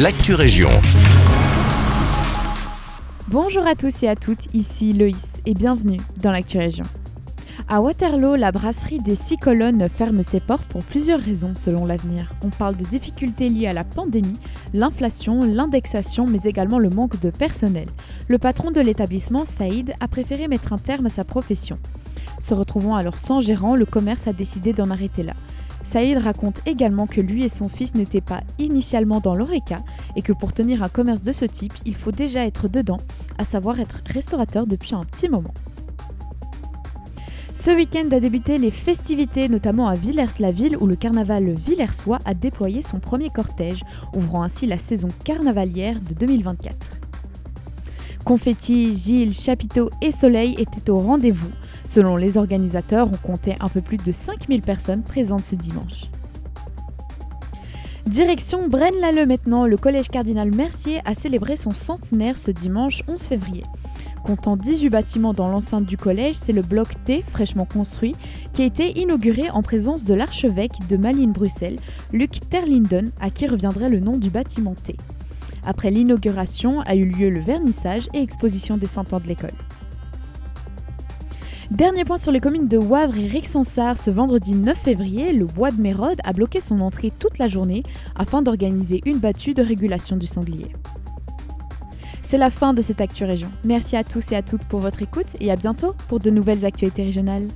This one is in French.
l'actu région. Bonjour à tous et à toutes, ici Loïs et bienvenue dans l'actu région. À Waterloo, la brasserie des Six Colonnes ferme ses portes pour plusieurs raisons selon l'avenir. On parle de difficultés liées à la pandémie, l'inflation, l'indexation, mais également le manque de personnel. Le patron de l'établissement, Saïd, a préféré mettre un terme à sa profession. Se retrouvant alors sans gérant, le commerce a décidé d'en arrêter là. Saïd raconte également que lui et son fils n'étaient pas initialement dans l'ORECA et que pour tenir un commerce de ce type, il faut déjà être dedans, à savoir être restaurateur depuis un petit moment. Ce week-end a débuté les festivités, notamment à Villers-la-Ville, où le carnaval villersois a déployé son premier cortège, ouvrant ainsi la saison carnavalière de 2024. Confetti, Gilles, Chapiteau et Soleil étaient au rendez-vous. Selon les organisateurs, on comptait un peu plus de 5000 personnes présentes ce dimanche. Direction Braine-l'Alleud maintenant, le collège cardinal Mercier a célébré son centenaire ce dimanche 11 février. Comptant 18 bâtiments dans l'enceinte du collège, c'est le bloc T, fraîchement construit, qui a été inauguré en présence de l'archevêque de Malines-Bruxelles, Luc Terlinden, à qui reviendrait le nom du bâtiment T. Après l'inauguration a eu lieu le vernissage et exposition des cent ans de l'école. Dernier point sur les communes de Wavre et Rixensart, ce vendredi 9 février, le bois de Mérode a bloqué son entrée toute la journée afin d'organiser une battue de régulation du sanglier. C'est la fin de cette Actu Région. Merci à tous et à toutes pour votre écoute et à bientôt pour de nouvelles actualités régionales.